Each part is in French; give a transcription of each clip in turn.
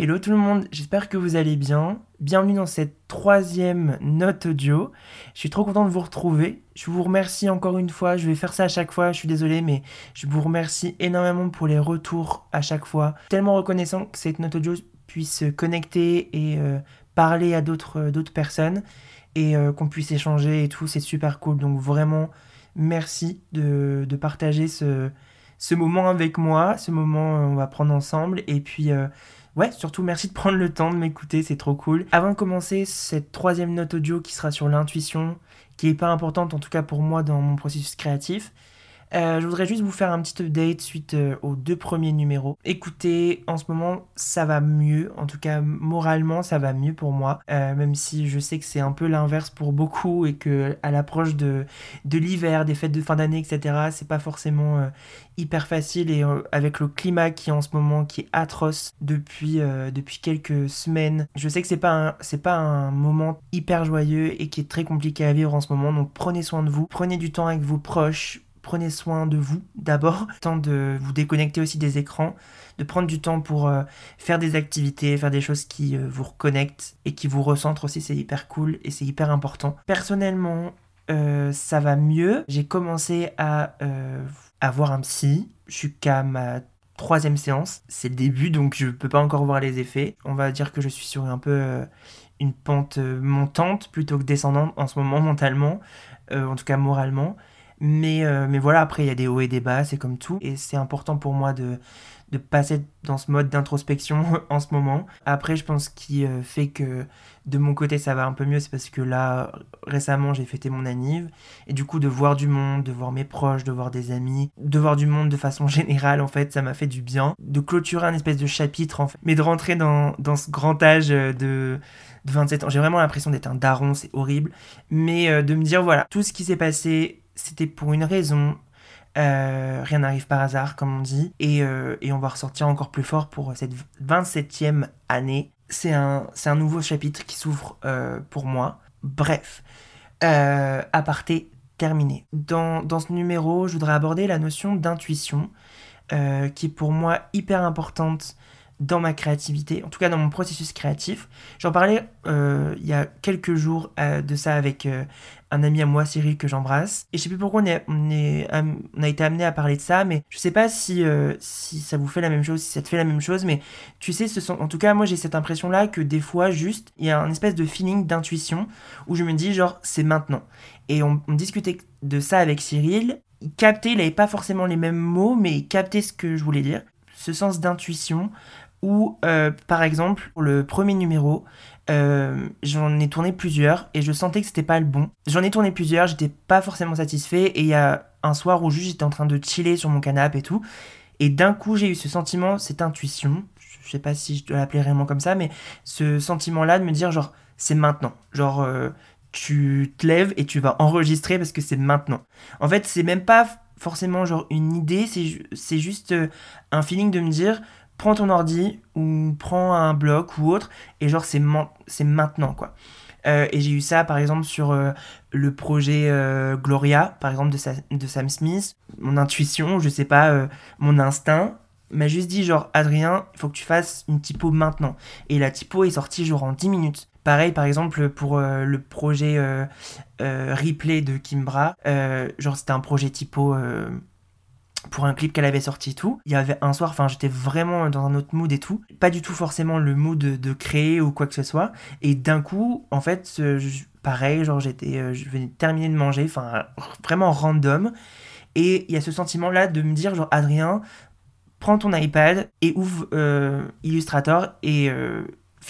Hello tout le monde, j'espère que vous allez bien. Bienvenue dans cette troisième note audio. Je suis trop content de vous retrouver. Je vous remercie encore une fois. Je vais faire ça à chaque fois. Je suis désolé, mais je vous remercie énormément pour les retours à chaque fois. Tellement reconnaissant que cette note audio puisse connecter et euh, parler à d'autres euh, personnes et euh, qu'on puisse échanger et tout. C'est super cool. Donc vraiment, merci de, partager ce moment avec moi. Ce moment, on va prendre ensemble. Et puis ouais, surtout merci de prendre le temps de m'écouter, c'est trop cool. Avant de commencer cette troisième note audio qui sera sur l'intuition, qui est pas importante en tout cas pour moi dans mon processus créatif, euh, je voudrais juste vous faire un petit update suite euh, aux deux premiers numéros. Écoutez, en ce moment, ça va mieux. En tout cas, moralement, ça va mieux pour moi. Euh, même si je sais que c'est un peu l'inverse pour beaucoup et que à l'approche de, de l'hiver, des fêtes de fin d'année, etc., c'est pas forcément hyper facile. Et avec le climat qui est en ce moment, qui est atroce depuis, depuis quelques semaines, je sais que c'est pas c'est pas un moment hyper joyeux et qui est très compliqué à vivre en ce moment. Donc prenez soin de vous, prenez du temps avec vos proches prenez soin de vous d'abord, temps de vous déconnecter aussi des écrans, de prendre du temps pour euh, faire des activités, faire des choses qui euh, vous reconnectent et qui vous recentrent aussi, c'est hyper cool et c'est hyper important. Personnellement, euh, ça va mieux. J'ai commencé à avoir un psy. Je suis qu'à ma troisième séance. C'est le début, donc je peux pas encore voir les effets. On va dire que je suis sur un peu une pente montante plutôt que descendante en ce moment mentalement, en tout cas moralement. Mais, euh, mais voilà, après, il y a des hauts et des bas, c'est comme tout. Et c'est important pour moi de, de passer dans ce mode d'introspection en ce moment. Après, je pense qu'il euh, fait que de mon côté, ça va un peu mieux, c'est parce que là, récemment, j'ai fêté mon anniv. Et du coup, de voir du monde, de voir mes proches, de voir des amis, de voir du monde de façon générale, en fait, ça m'a fait du bien. De clôturer un espèce de chapitre, en fait. Mais de rentrer dans, dans ce grand âge de, de 27 ans. J'ai vraiment l'impression d'être un daron, c'est horrible. Mais euh, de me dire, voilà, tout ce qui s'est passé c'était pour une raison. Euh, rien n'arrive par hasard, comme on dit. Euh, et, on va ressortir encore plus fort pour cette 27e année. C'est un, un nouveau chapitre qui s'ouvre euh, pour moi. Bref, aparté terminé. Dans, dans, ce numéro, je voudrais aborder la notion d'intuition, qui est pour moi hyper importante dans ma créativité, en tout cas dans mon processus créatif. J'en parlais euh, il y a quelques jours euh, de ça avec euh, un ami à moi, Cyril, que j'embrasse. Et je sais plus pourquoi on, est, on, a été amené à parler de ça, mais je sais pas si, si ça vous fait la même chose, si ça te fait la même chose, mais tu sais, ce sont, en tout cas, moi j'ai cette impression-là que des fois, juste, il y a un espèce de feeling d'intuition où je me dis, genre, c'est maintenant. Et on, on discutait de ça avec Cyril. Il captait, il avait pas forcément les mêmes mots, mais il captait ce que je voulais dire. Ce sens d'intuition, où, euh, par exemple, pour le premier numéro, euh, j'en ai tourné plusieurs et je sentais que c'était pas le bon. J'en ai tourné plusieurs, j'étais pas forcément satisfait et il y a un soir où juste j'étais en train de chiller sur mon canapé et tout. Et d'un coup, j'ai eu ce sentiment, cette intuition, je sais pas si je dois l'appeler réellement comme ça, mais ce sentiment-là de me dire genre, c'est maintenant. Genre, euh, tu te lèves et tu vas enregistrer parce que c'est maintenant. En fait, c'est même pas forcément genre une idée, c'est juste un feeling de me dire, prends ton ordi ou prends un bloc ou autre et genre c'est maintenant quoi. Euh, et j'ai eu ça par exemple sur euh, le projet euh, Gloria par exemple de, de, Sam Smith. Mon intuition, je sais pas, mon instinct m'a juste dit genre Adrien, il faut que tu fasses une typo maintenant. Et la typo est sortie genre en 10 minutes. Pareil par exemple pour le projet replay de Kimbra, genre c'était un projet typo pour un clip qu'elle avait sorti tout. Il y avait un soir, enfin j'étais vraiment dans un autre mood et tout. Pas du tout forcément le mood de, créer ou quoi que ce soit. Et d'un coup, en fait, pareil, genre j'étais, euh, je venais terminer de manger, vraiment random. Et il y a ce sentiment-là de me dire, genre Adrien, prends ton iPad et ouvre euh, Illustrator et euh,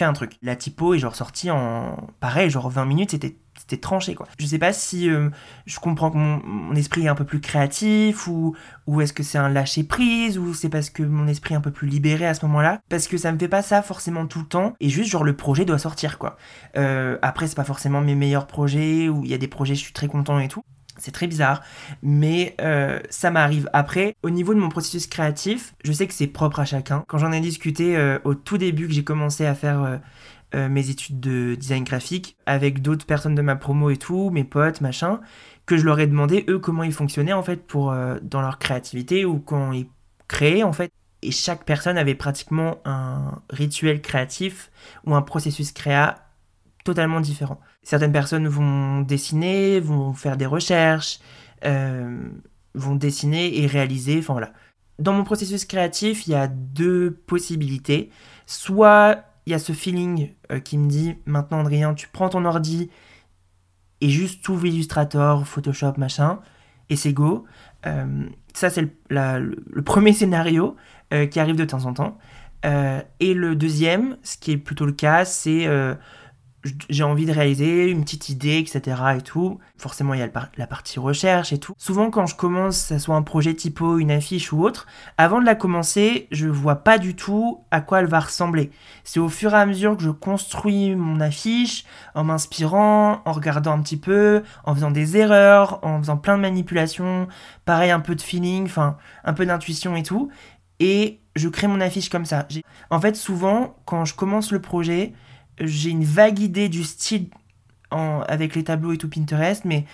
un truc. La typo est genre sortie en, pareil, genre 20 minutes, c'était c'était tranché quoi. Je sais pas si euh, je comprends que mon, esprit est un peu plus créatif ou, ou est-ce que c'est un lâcher prise ou c'est parce que mon esprit est un peu plus libéré à ce moment-là parce que ça me fait pas ça forcément tout le temps et juste genre le projet doit sortir quoi. Euh, après c'est pas forcément mes meilleurs projets ou il y a des projets je suis très content et tout. C'est très bizarre, mais euh, ça m'arrive. Après, au niveau de mon processus créatif, je sais que c'est propre à chacun. Quand j'en ai discuté au tout début que j'ai commencé à faire euh, mes études de design graphique avec d'autres personnes de ma promo et tout, mes potes, machin, que je leur ai demandé eux comment ils fonctionnaient en fait pour euh, dans leur créativité ou quand ils créaient en fait. et chaque personne avait pratiquement un rituel créatif ou un processus créa totalement différent. Certaines personnes vont dessiner, vont faire des recherches, euh, vont dessiner et réaliser, enfin voilà. Dans mon processus créatif, il y a deux possibilités. Soit il y a ce feeling euh, qui me dit maintenant Adrien, tu prends ton ordi et juste tout Illustrator, Photoshop, machin, et c'est go. Euh, ça, c'est le, premier scénario qui arrive de temps en temps. et le deuxième, ce qui est plutôt le cas, c'est j'ai envie de réaliser une petite idée, etc. et tout. Forcément, il y a la partie recherche et tout. Souvent, quand je commence, que ce soit un projet typo, une affiche ou autre, avant de la commencer, je vois pas du tout à quoi elle va ressembler. C'est au fur et à mesure que je construis mon affiche, en m'inspirant, en regardant un petit peu, en faisant des erreurs, en faisant plein de manipulations, pareil, un peu de feeling, enfin, un peu d'intuition et tout. Et je crée mon affiche comme ça. En fait, souvent, quand je commence le projet, j'ai une vague idée du style avec les tableaux et tout Pinterest, mais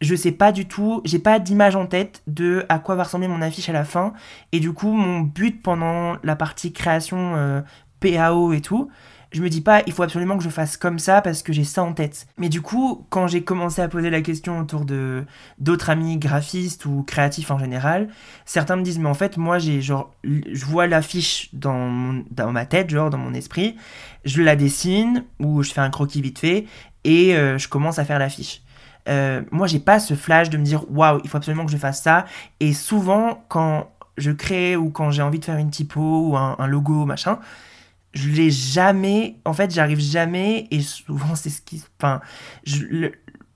je sais pas du tout, j'ai pas d'image en tête de à quoi va ressembler mon affiche à la fin. Et du coup, mon but pendant la partie création euh, PAO et tout, je me dis pas il faut absolument que je fasse comme ça parce que j'ai ça en tête. Mais du coup, quand j'ai commencé à poser la question autour de d'autres amis graphistes ou créatifs en général, certains me disent mais en fait moi j'ai genre je vois l'affiche dans dans ma tête, genre dans mon esprit, je la dessine ou je fais un croquis vite fait et euh, je commence à faire l'affiche. Euh, moi j'ai pas ce flash de me dire waouh il faut absolument que je fasse ça et souvent quand je crée ou quand j'ai envie de faire une typo ou un, un logo machin je l'ai jamais, en fait, j'arrive jamais, et souvent c'est ce qui, enfin, le,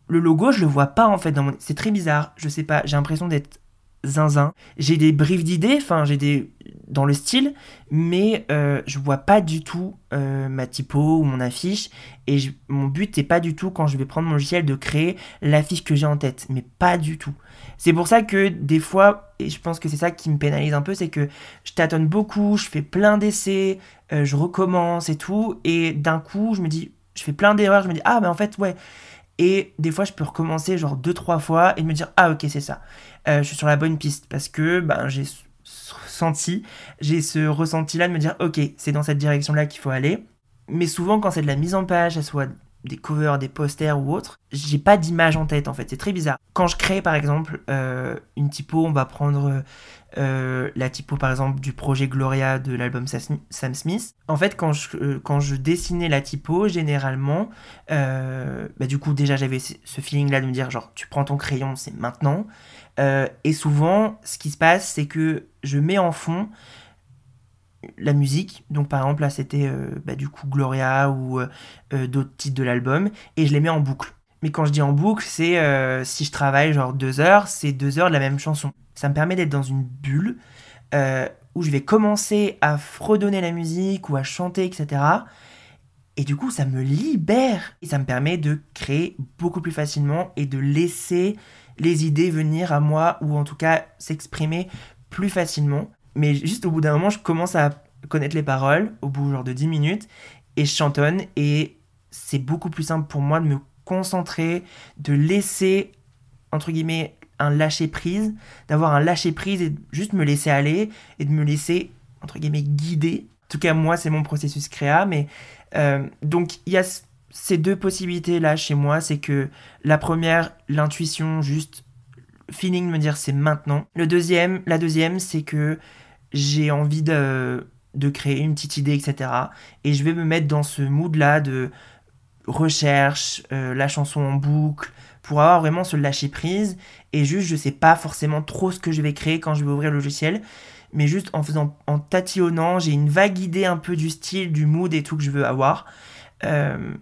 logo, je le vois pas en fait dans mon, c'est très bizarre, je sais pas, j'ai l'impression d'être zinzin. J'ai des briefs d'idées, enfin, j'ai des, dans le style, mais euh, je vois pas du tout euh, ma typo ou mon affiche, et mon but c'est pas du tout quand je vais prendre mon logiciel de créer l'affiche que j'ai en tête, mais pas du tout. C'est pour ça que des fois, et je pense que c'est ça qui me pénalise un peu, c'est que je tâtonne beaucoup, je fais plein d'essais, euh, je recommence et tout, et d'un coup, je me dis, je fais plein d'erreurs, je me dis, ah, mais en fait, ouais. Et des fois, je peux recommencer genre deux, trois fois et me dire, ah, ok, c'est ça. Euh, je suis sur la bonne piste parce que ben, j'ai senti, j'ai ce ressenti-là de me dire, ok, c'est dans cette direction-là qu'il faut aller. Mais souvent, quand c'est de la mise en page, soit des covers, des posters ou autres, j'ai pas d'image en tête en fait, c'est très bizarre. Quand je crée par exemple euh, une typo, on va prendre euh, la typo par exemple du projet Gloria de l'album Sam Smith. En fait, quand je, euh, quand je dessinais la typo, généralement, bah, du coup déjà j'avais ce feeling là de me dire genre tu prends ton crayon, c'est maintenant. et souvent, ce qui se passe, c'est que je mets en fond la musique. Donc par exemple là c'était euh, bah, du coup Gloria ou euh, euh, d'autres titres de l'album et je les mets en boucle. Mais quand je dis en boucle, c'est si je travaille genre deux heures, c'est deux heures de la même chanson. Ça me permet d'être dans une bulle où je vais commencer à fredonner la musique ou à chanter, etc. Et du coup, ça me libère et ça me permet de créer beaucoup plus facilement et de laisser les idées venir à moi ou en tout cas s'exprimer plus facilement mais juste au bout d'un moment, je commence à connaître les paroles, au bout genre de 10 minutes, et je chantonne, et c'est beaucoup plus simple pour moi de me concentrer, de laisser, entre guillemets, un lâcher-prise, d'avoir un lâcher-prise et juste me laisser aller, et de me laisser, entre guillemets, guider. En tout cas, moi, c'est mon processus créa, mais... Euh, donc, il y a ces deux possibilités-là chez moi, c'est que la première, l'intuition, juste feeling de me dire c'est maintenant. Le deuxième, la deuxième, c'est que j'ai envie de, de créer une petite idée, etc. Et je vais me mettre dans ce mood-là de recherche, euh, la chanson en boucle, pour avoir vraiment ce lâcher prise. Et juste, je sais pas forcément trop ce que je vais créer quand je vais ouvrir le logiciel. Mais juste en faisant, en tatillonnant, j'ai une vague idée un peu du style, du mood et tout que je veux avoir. Euh,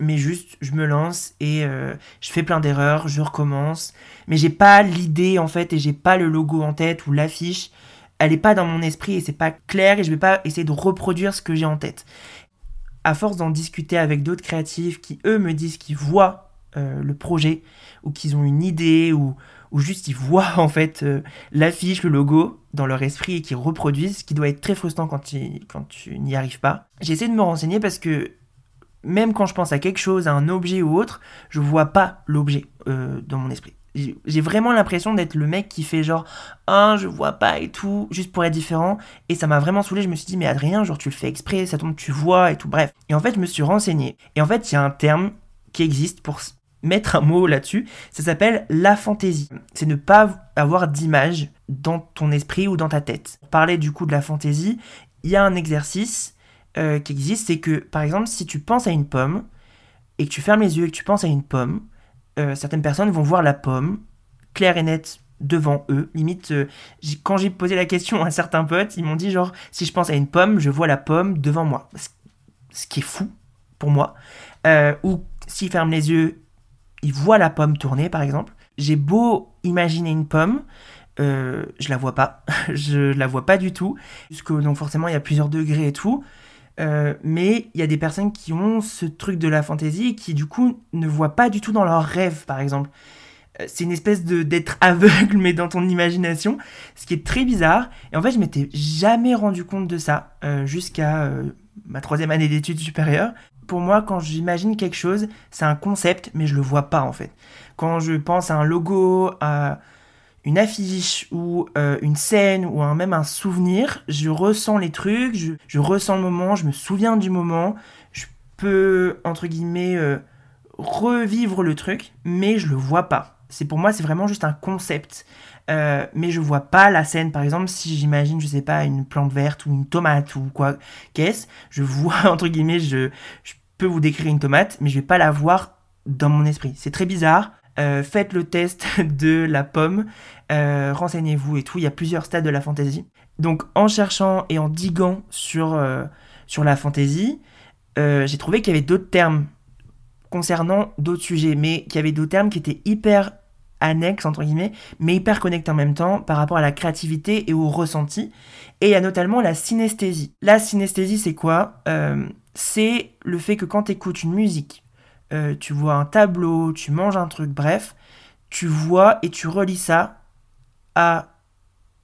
mais juste, je me lance et euh, je fais plein d'erreurs, je recommence. Mais j'ai pas l'idée en fait et j'ai pas le logo en tête ou l'affiche elle n'est pas dans mon esprit et c'est pas clair et je vais pas essayer de reproduire ce que j'ai en tête. À force d'en discuter avec d'autres créatifs qui eux me disent qu'ils voient euh, le projet ou qu'ils ont une idée ou, ou juste ils voient en fait euh, l'affiche, le logo dans leur esprit et qu'ils reproduisent, ce qui doit être très frustrant quand tu, quand tu n'y arrives pas. J'essaie de me renseigner parce que même quand je pense à quelque chose, à un objet ou autre, je vois pas l'objet euh, dans mon esprit. J'ai vraiment l'impression d'être le mec qui fait genre ah je vois pas et tout juste pour être différent. Et ça m'a vraiment saoulé. Je me suis dit mais Adrien genre tu le fais exprès ça tombe tu vois et tout bref. Et en fait je me suis renseigné. Et en fait il y a un terme qui existe pour mettre un mot là-dessus. Ça s'appelle la fantaisie. C'est ne pas avoir d'image dans ton esprit ou dans ta tête. Pour parler du coup de la fantaisie il y a un exercice euh, qui existe. C'est que par exemple si tu penses à une pomme et que tu fermes les yeux et que tu penses à une pomme euh, certaines personnes vont voir la pomme claire et nette devant eux. Limite, euh, quand j'ai posé la question à certains potes, ils m'ont dit genre, si je pense à une pomme, je vois la pomme devant moi. Ce qui est fou pour moi. Euh, ou s'ils ferment les yeux, ils voient la pomme tourner, par exemple. J'ai beau imaginer une pomme, je la vois pas. je la vois pas du tout. Puisque, donc forcément, il y a plusieurs degrés et tout. Euh, mais il y a des personnes qui ont ce truc de la fantaisie et qui du coup ne voient pas du tout dans leurs rêves par exemple. Euh, c'est une espèce de d'être aveugle mais dans ton imagination, ce qui est très bizarre. Et en fait je m'étais jamais rendu compte de ça euh, jusqu'à ma troisième année d'études supérieures. Pour moi quand j'imagine quelque chose c'est un concept mais je le vois pas en fait. Quand je pense à un logo, à une affiche ou euh, une scène ou même un souvenir, je ressens les trucs, je, ressens le moment, je me souviens du moment, je peux, entre guillemets, euh, revivre le truc, mais je le vois pas. C'est pour moi, c'est vraiment juste un concept. Euh, mais je vois pas la scène, par exemple, si j'imagine, je sais pas, une plante verte ou une tomate ou quoi qu'est-ce, je vois, entre guillemets, je, je peux vous décrire une tomate, mais je vais pas la voir dans mon esprit. C'est très bizarre. Euh, faites le test de la pomme, euh, renseignez-vous et tout, il y a plusieurs stades de la fantaisie. Donc en cherchant et en diguant sur, euh, sur la fantaisie, j'ai trouvé qu'il y avait d'autres termes concernant d'autres sujets, mais qu'il y avait d'autres termes qui étaient hyper annexes, entre guillemets, mais hyper connectés en même temps par rapport à la créativité et au ressenti. Et il y a notamment la synesthésie. La synesthésie, c'est quoi? C'est le fait que quand tu écoutes une musique, euh, tu vois un tableau, tu manges un truc, bref, tu vois et tu relis ça à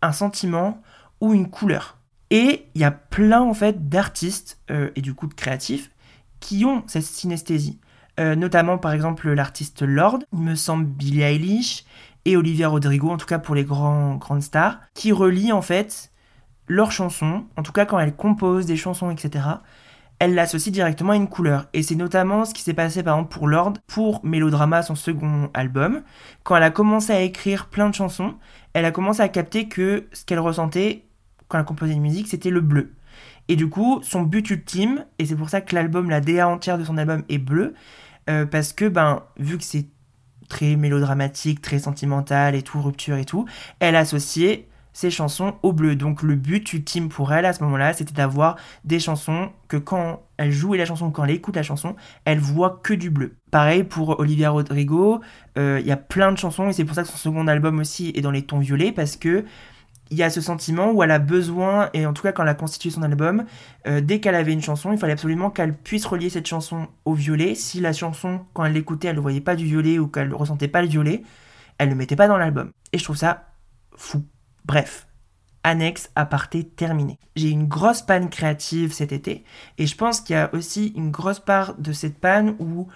un sentiment ou une couleur. Et il y a plein en fait d'artistes euh, et du coup de créatifs qui ont cette synesthésie. Euh, notamment par exemple l'artiste Lord, il me semble Billie Eilish et Olivia Rodrigo, en tout cas pour les grands, grandes stars, qui relient en fait leurs chansons, en tout cas quand elles composent des chansons, etc., elle l'associe directement à une couleur. Et c'est notamment ce qui s'est passé par exemple pour Lord, pour Mélodrama, son second album. Quand elle a commencé à écrire plein de chansons, elle a commencé à capter que ce qu'elle ressentait quand elle composait une musique, c'était le bleu. Et du coup, son but ultime, et c'est pour ça que l'album, la DA entière de son album est bleu, euh, parce que, ben, vu que c'est très mélodramatique, très sentimental et tout, rupture et tout, elle associait ses chansons au bleu. Donc le but ultime pour elle à ce moment-là, c'était d'avoir des chansons que quand elle jouait la chanson, quand elle écoute la chanson, elle voit que du bleu. Pareil pour Olivia Rodrigo, euh, il y a plein de chansons et c'est pour ça que son second album aussi est dans les tons violets parce que il y a ce sentiment où elle a besoin, et en tout cas quand elle a constitué son album, euh, dès qu'elle avait une chanson, il fallait absolument qu'elle puisse relier cette chanson au violet. Si la chanson, quand elle l'écoutait, elle ne voyait pas du violet ou qu'elle ne ressentait pas le violet, elle ne le mettait pas dans l'album. Et je trouve ça fou. Bref, annexe aparté terminé. J'ai une grosse panne créative cet été et je pense qu'il y a aussi une grosse part de cette panne où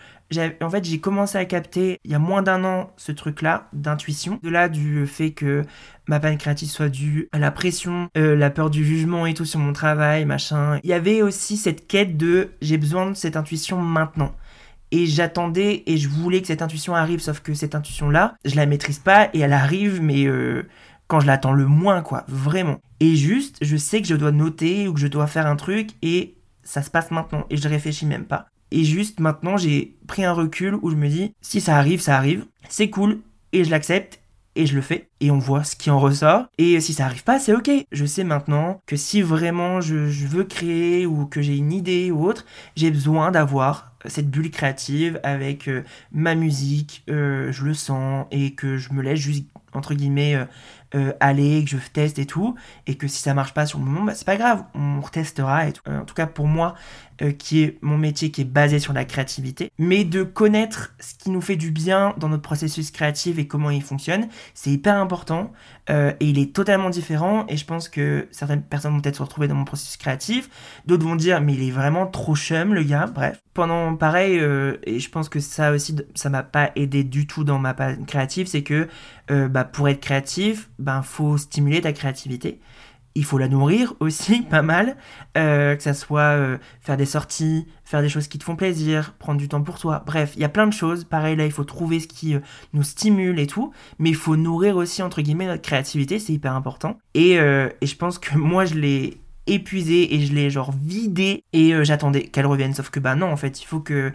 en fait j'ai commencé à capter il y a moins d'un an ce truc là d'intuition. De là du fait que ma panne créative soit due à la pression euh, la peur du jugement et tout sur mon travail machin. Il y avait aussi cette quête de j'ai besoin de cette intuition maintenant. Et j'attendais et je voulais que cette intuition arrive sauf que cette intuition là je la maîtrise pas et elle arrive mais euh, je l'attends le moins, quoi, vraiment. Et juste, je sais que je dois noter ou que je dois faire un truc et ça se passe maintenant et je réfléchis même pas. Et juste maintenant, j'ai pris un recul où je me dis, si ça arrive, ça arrive, c'est cool et je l'accepte et je le fais et on voit ce qui en ressort et si ça arrive pas c'est ok je sais maintenant que si vraiment je, veux créer ou que j'ai une idée ou autre j'ai besoin d'avoir cette bulle créative avec euh, ma musique euh, je le sens et que je me laisse juste entre guillemets euh, euh, aller, que je teste et tout, et que si ça marche pas sur le moment, bah, c'est pas grave, on retestera et tout. Euh, en tout cas pour moi, euh, qui est mon métier qui est basé sur la créativité, mais de connaître ce qui nous fait du bien dans notre processus créatif et comment il fonctionne, c'est hyper important et il est totalement différent et je pense que certaines personnes vont peut-être se retrouver dans mon processus créatif, d'autres vont dire mais il est vraiment trop chum le gars, bref. Pendant pareil, et je pense que ça aussi, ça m'a pas aidé du tout dans ma panne créative, c'est que bah, pour être créatif, ben faut stimuler ta créativité. Il faut la nourrir aussi pas mal, euh, que ça soit euh, faire des sorties, faire des choses qui te font plaisir, prendre du temps pour toi. Bref, il y a plein de choses. Pareil là, il faut trouver ce qui euh, nous stimule et tout, mais il faut nourrir aussi entre guillemets notre créativité, c'est hyper important. Et, et je pense que moi je l'ai épuisé et je l'ai genre vidé et j'attendais qu'elle revienne. Sauf que bah non, en fait, il faut que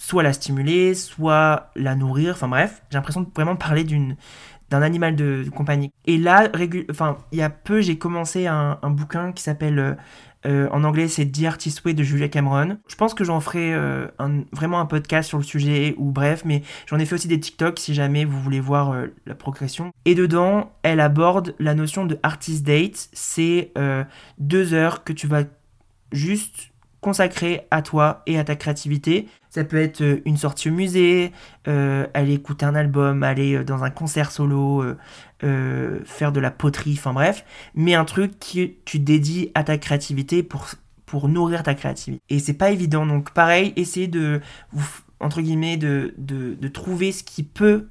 soit la stimuler, soit la nourrir. Enfin bref, j'ai l'impression de vraiment parler d'une d'un animal de, compagnie. Et là, il y a peu, j'ai commencé un, bouquin qui s'appelle, euh, euh, en anglais, c'est The Artist Way de Julia Cameron. Je pense que j'en ferai euh, vraiment un podcast sur le sujet, ou bref, mais j'en ai fait aussi des TikTok si jamais vous voulez voir la progression. Et dedans, elle aborde la notion de artist date. C'est deux heures que tu vas juste consacrer à toi et à ta créativité. Ça peut être euh, une sortie au musée, euh, aller écouter un album, aller euh, dans un concert solo, faire de la poterie, enfin bref. Mais un truc que tu dédies à ta créativité pour, pour nourrir ta créativité. Et c'est pas évident. Donc pareil, essayez de entre guillemets, de, de, de, trouver ce qui peut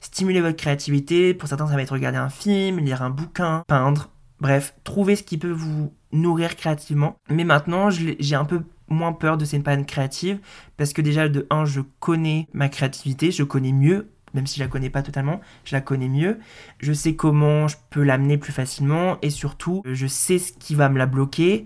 stimuler votre créativité. Pour certains, ça va être regarder un film, lire un bouquin, peindre. Bref, trouver ce qui peut vous nourrir créativement. Mais maintenant, j'ai un peu moins peur de cette panne créative parce que déjà de 1 je connais ma créativité, je connais mieux même si je la connais pas totalement, je la connais mieux. Je sais comment je peux l'amener plus facilement et surtout je sais ce qui va me la bloquer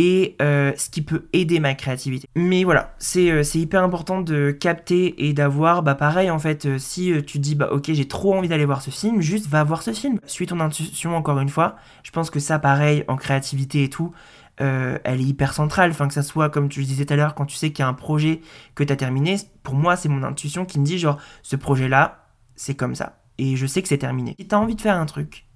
et euh, ce qui peut aider ma créativité. Mais voilà, euh, c'est hyper important de capter et d'avoir, bah pareil en fait, euh, si tu dis, bah ok, j'ai trop envie d'aller voir ce film, juste va voir ce film. Suis ton intuition encore une fois. Je pense que ça, pareil, en créativité et tout, elle est hyper centrale. Enfin, que ça soit, comme tu le disais tout à l'heure, quand tu sais qu'il y a un projet que tu as terminé, pour moi, c'est mon intuition qui me dit, genre, ce projet-là, c'est comme ça. Et je sais que c'est terminé. Si tu as envie de faire un truc,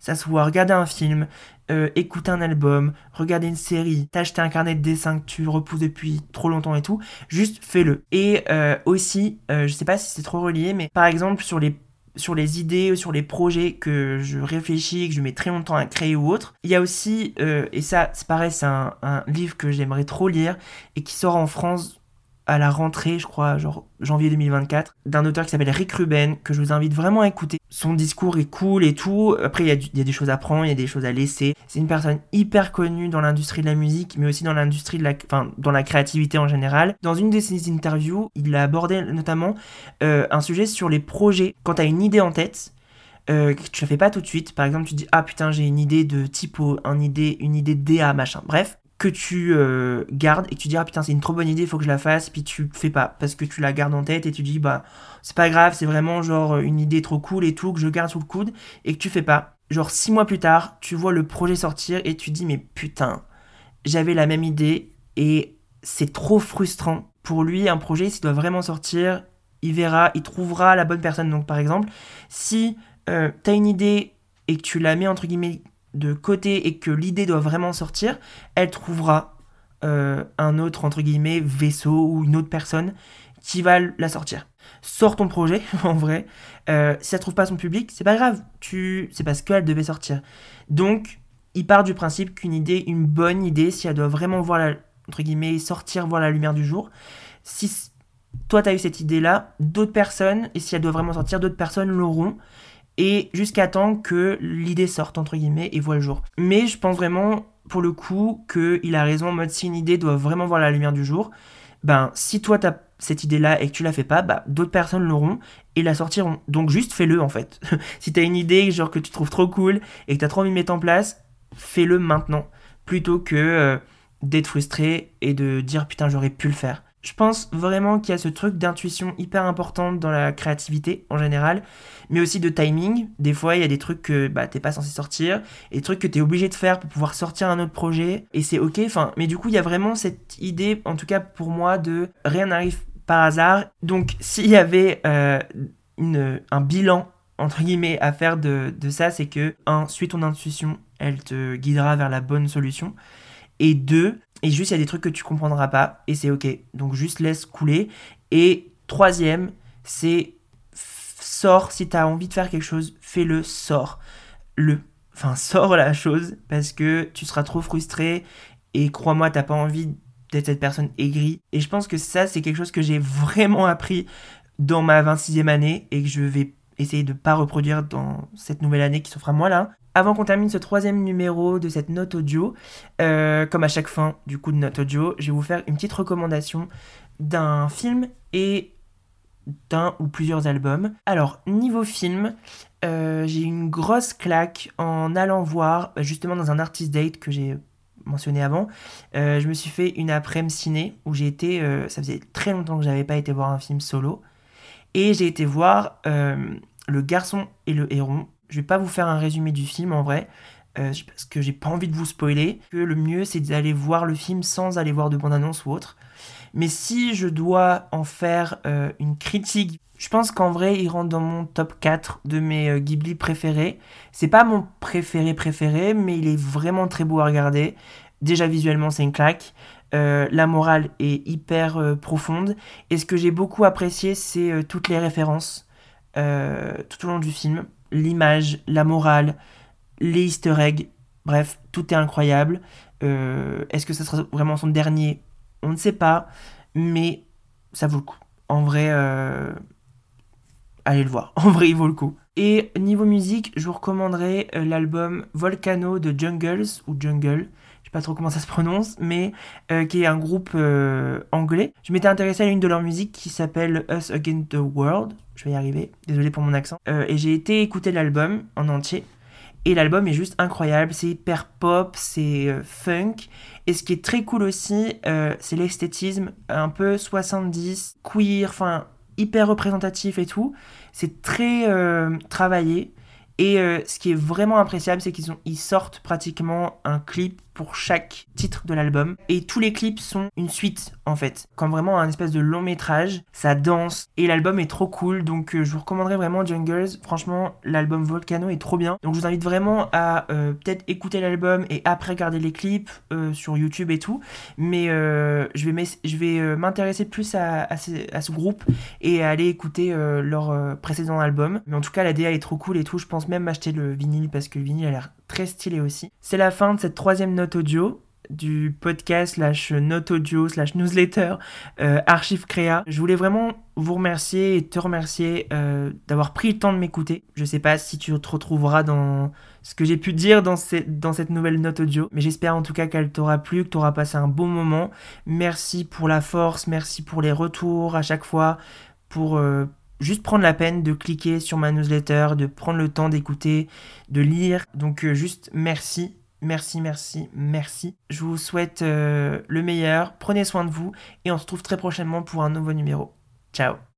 ça soit regarder un film, euh, écouter un album, regarder une série, t'acheter un carnet de dessin que tu repousses depuis trop longtemps et tout, juste fais-le. Et euh, aussi, euh, je sais pas si c'est trop relié, mais par exemple sur les sur les idées, sur les projets que je réfléchis, que je mets très longtemps à créer ou autre. Il y a aussi, et ça c'est pareil, c'est un livre que j'aimerais trop lire et qui sort en France à la rentrée, je crois, genre janvier 2024, d'un auteur qui s'appelle Rick Ruben, que je vous invite vraiment à écouter. Son discours est cool et tout. Après, il y, a des choses à prendre, il y a des choses à laisser. C'est une personne hyper connue dans l'industrie de la musique, mais aussi dans l'industrie de la, enfin, dans la créativité en général. Dans une de ses interviews, il a abordé notamment euh, un sujet sur les projets. Quand tu as une idée en tête, euh, que tu la fais pas tout de suite. Par exemple, tu dis ah putain j'ai une idée de typo, une idée, une idée de DA machin. Bref, que tu euh, gardes et que tu dis ah putain c'est une trop bonne idée faut que je la fasse puis tu fais pas parce que tu la gardes en tête et tu dis bah c'est pas grave c'est vraiment genre une idée trop cool et tout que je garde sous le coude et que tu fais pas. Genre six mois plus tard tu vois le projet sortir et tu dis mais putain j'avais la même idée et c'est trop frustrant. Pour lui un projet s'il doit vraiment sortir il verra il trouvera la bonne personne. Donc par exemple si euh, t'as une idée et que tu la mets entre guillemets de côté et que l'idée doit vraiment sortir, elle trouvera euh, un autre, entre guillemets, vaisseau ou une autre personne qui va la sortir. Sors ton projet, en vrai. Euh, si ça trouve pas son public, c'est pas grave. Tu... C'est parce qu'elle devait sortir. Donc, il part du principe qu'une idée, une bonne idée, si elle doit vraiment voir la, entre guillemets, sortir, voir la lumière du jour, si toi tu as eu cette idée-là, d'autres personnes, et si elle doit vraiment sortir, d'autres personnes l'auront et jusqu'à temps que l'idée sorte entre guillemets et voit le jour. Mais je pense vraiment pour le coup qu'il a raison en mode si une idée doit vraiment voir la lumière du jour, ben si toi t'as cette idée là et que tu la fais pas, bah d'autres personnes l'auront et la sortiront. Donc juste fais-le en fait. si t'as une idée genre que tu trouves trop cool et que t'as trop envie de mettre en place, fais-le maintenant plutôt que euh, d'être frustré et de dire putain j'aurais pu le faire. Je pense vraiment qu'il y a ce truc d'intuition hyper importante dans la créativité en général, mais aussi de timing. Des fois, il y a des trucs que bah, t'es pas censé sortir, et des trucs que t'es obligé de faire pour pouvoir sortir un autre projet, et c'est ok. Enfin, mais du coup, il y a vraiment cette idée, en tout cas pour moi, de rien n'arrive par hasard. Donc, s'il y avait euh, un bilan entre guillemets, à faire de, de ça, c'est que, un, suis ton intuition, elle te guidera vers la bonne solution. Et deux, et juste, il y a des trucs que tu comprendras pas, et c'est ok. Donc juste laisse couler. Et troisième, c'est sors, si tu as envie de faire quelque chose, fais-le, sors. Le. Enfin, sors la chose, parce que tu seras trop frustré, et crois-moi, t'as pas envie d'être cette personne aigrie. Et je pense que ça, c'est quelque chose que j'ai vraiment appris dans ma 26e année, et que je vais essayer de pas reproduire dans cette nouvelle année qui s'offre à moi là. Avant qu'on termine ce troisième numéro de cette note audio, euh, comme à chaque fin du coup de note audio, je vais vous faire une petite recommandation d'un film et d'un ou plusieurs albums. Alors, niveau film, euh, j'ai eu une grosse claque en allant voir, justement dans un artist date que j'ai mentionné avant, euh, je me suis fait une après-midi ciné où j'ai été, ça faisait très longtemps que j'avais pas été voir un film solo, et j'ai été voir Le garçon et le héron je vais pas vous faire un résumé du film en vrai, euh, parce que j'ai pas envie de vous spoiler. Le mieux c'est d'aller voir le film sans aller voir de bande-annonce ou autre. Mais si je dois en faire euh, une critique, je pense qu'en vrai il rentre dans mon top 4 de mes euh, Ghibli préférés. C'est pas mon préféré préféré, mais il est vraiment très beau à regarder. Déjà visuellement c'est une claque. La morale est hyper profonde. Et ce que j'ai beaucoup apprécié, c'est toutes les références tout au long du film l'image, la morale, les easter eggs, bref, tout est incroyable. Euh, est-ce que ça sera vraiment son dernier? On ne sait pas, mais ça vaut le coup. En vrai, euh, allez le voir. En vrai, il vaut le coup. Et niveau musique, je vous recommanderais euh, l'album Volcano de Jungles, ou Jungle, pas trop comment ça se prononce, mais qui est un groupe anglais. Je m'étais intéressé à une de leurs musiques qui s'appelle Us Against the World, je vais y arriver, désolé pour mon accent. Euh, et j'ai été écouter l'album en entier. Et l'album est juste incroyable, c'est hyper pop, c'est euh, funk. Et ce qui est très cool aussi, euh, c'est l'esthétisme un peu 70, queer, enfin hyper représentatif et tout. C'est très travaillé. Et ce qui est vraiment appréciable, c'est qu'ils ils sortent pratiquement un clip pour chaque titre de l'album. Et tous les clips sont une suite en fait. Comme vraiment un espèce de long métrage, ça danse et l'album est trop cool. Donc euh, je vous recommanderais vraiment Jungles. Franchement, l'album Volcano est trop bien. Donc je vous invite vraiment à euh, peut-être écouter l'album et après regarder les clips euh, sur YouTube et tout. Mais je vais, m'intéresser plus à, ce groupe et aller écouter leur précédent album. Mais en tout cas, la DA est trop cool et tout. Je pense même m'acheter le vinyle parce que le vinyle a l'air très stylé aussi. C'est la fin de cette troisième note audio du podcast slash note audio slash newsletter euh, Archive Créa. Je voulais vraiment vous remercier et te remercier euh, d'avoir pris le temps de m'écouter. Je sais pas si tu te retrouveras dans ce que j'ai pu dire dans, cette nouvelle note audio, mais j'espère en tout cas qu'elle t'aura plu, que tu auras passé un bon moment. Merci pour la force, merci pour les retours à chaque fois, pour... Euh, juste prendre la peine de cliquer sur ma newsletter, de prendre le temps d'écouter, de lire. Donc euh, juste merci, merci, merci, merci. Je vous souhaite euh, le meilleur, prenez soin de vous et on se retrouve très prochainement pour un nouveau numéro. Ciao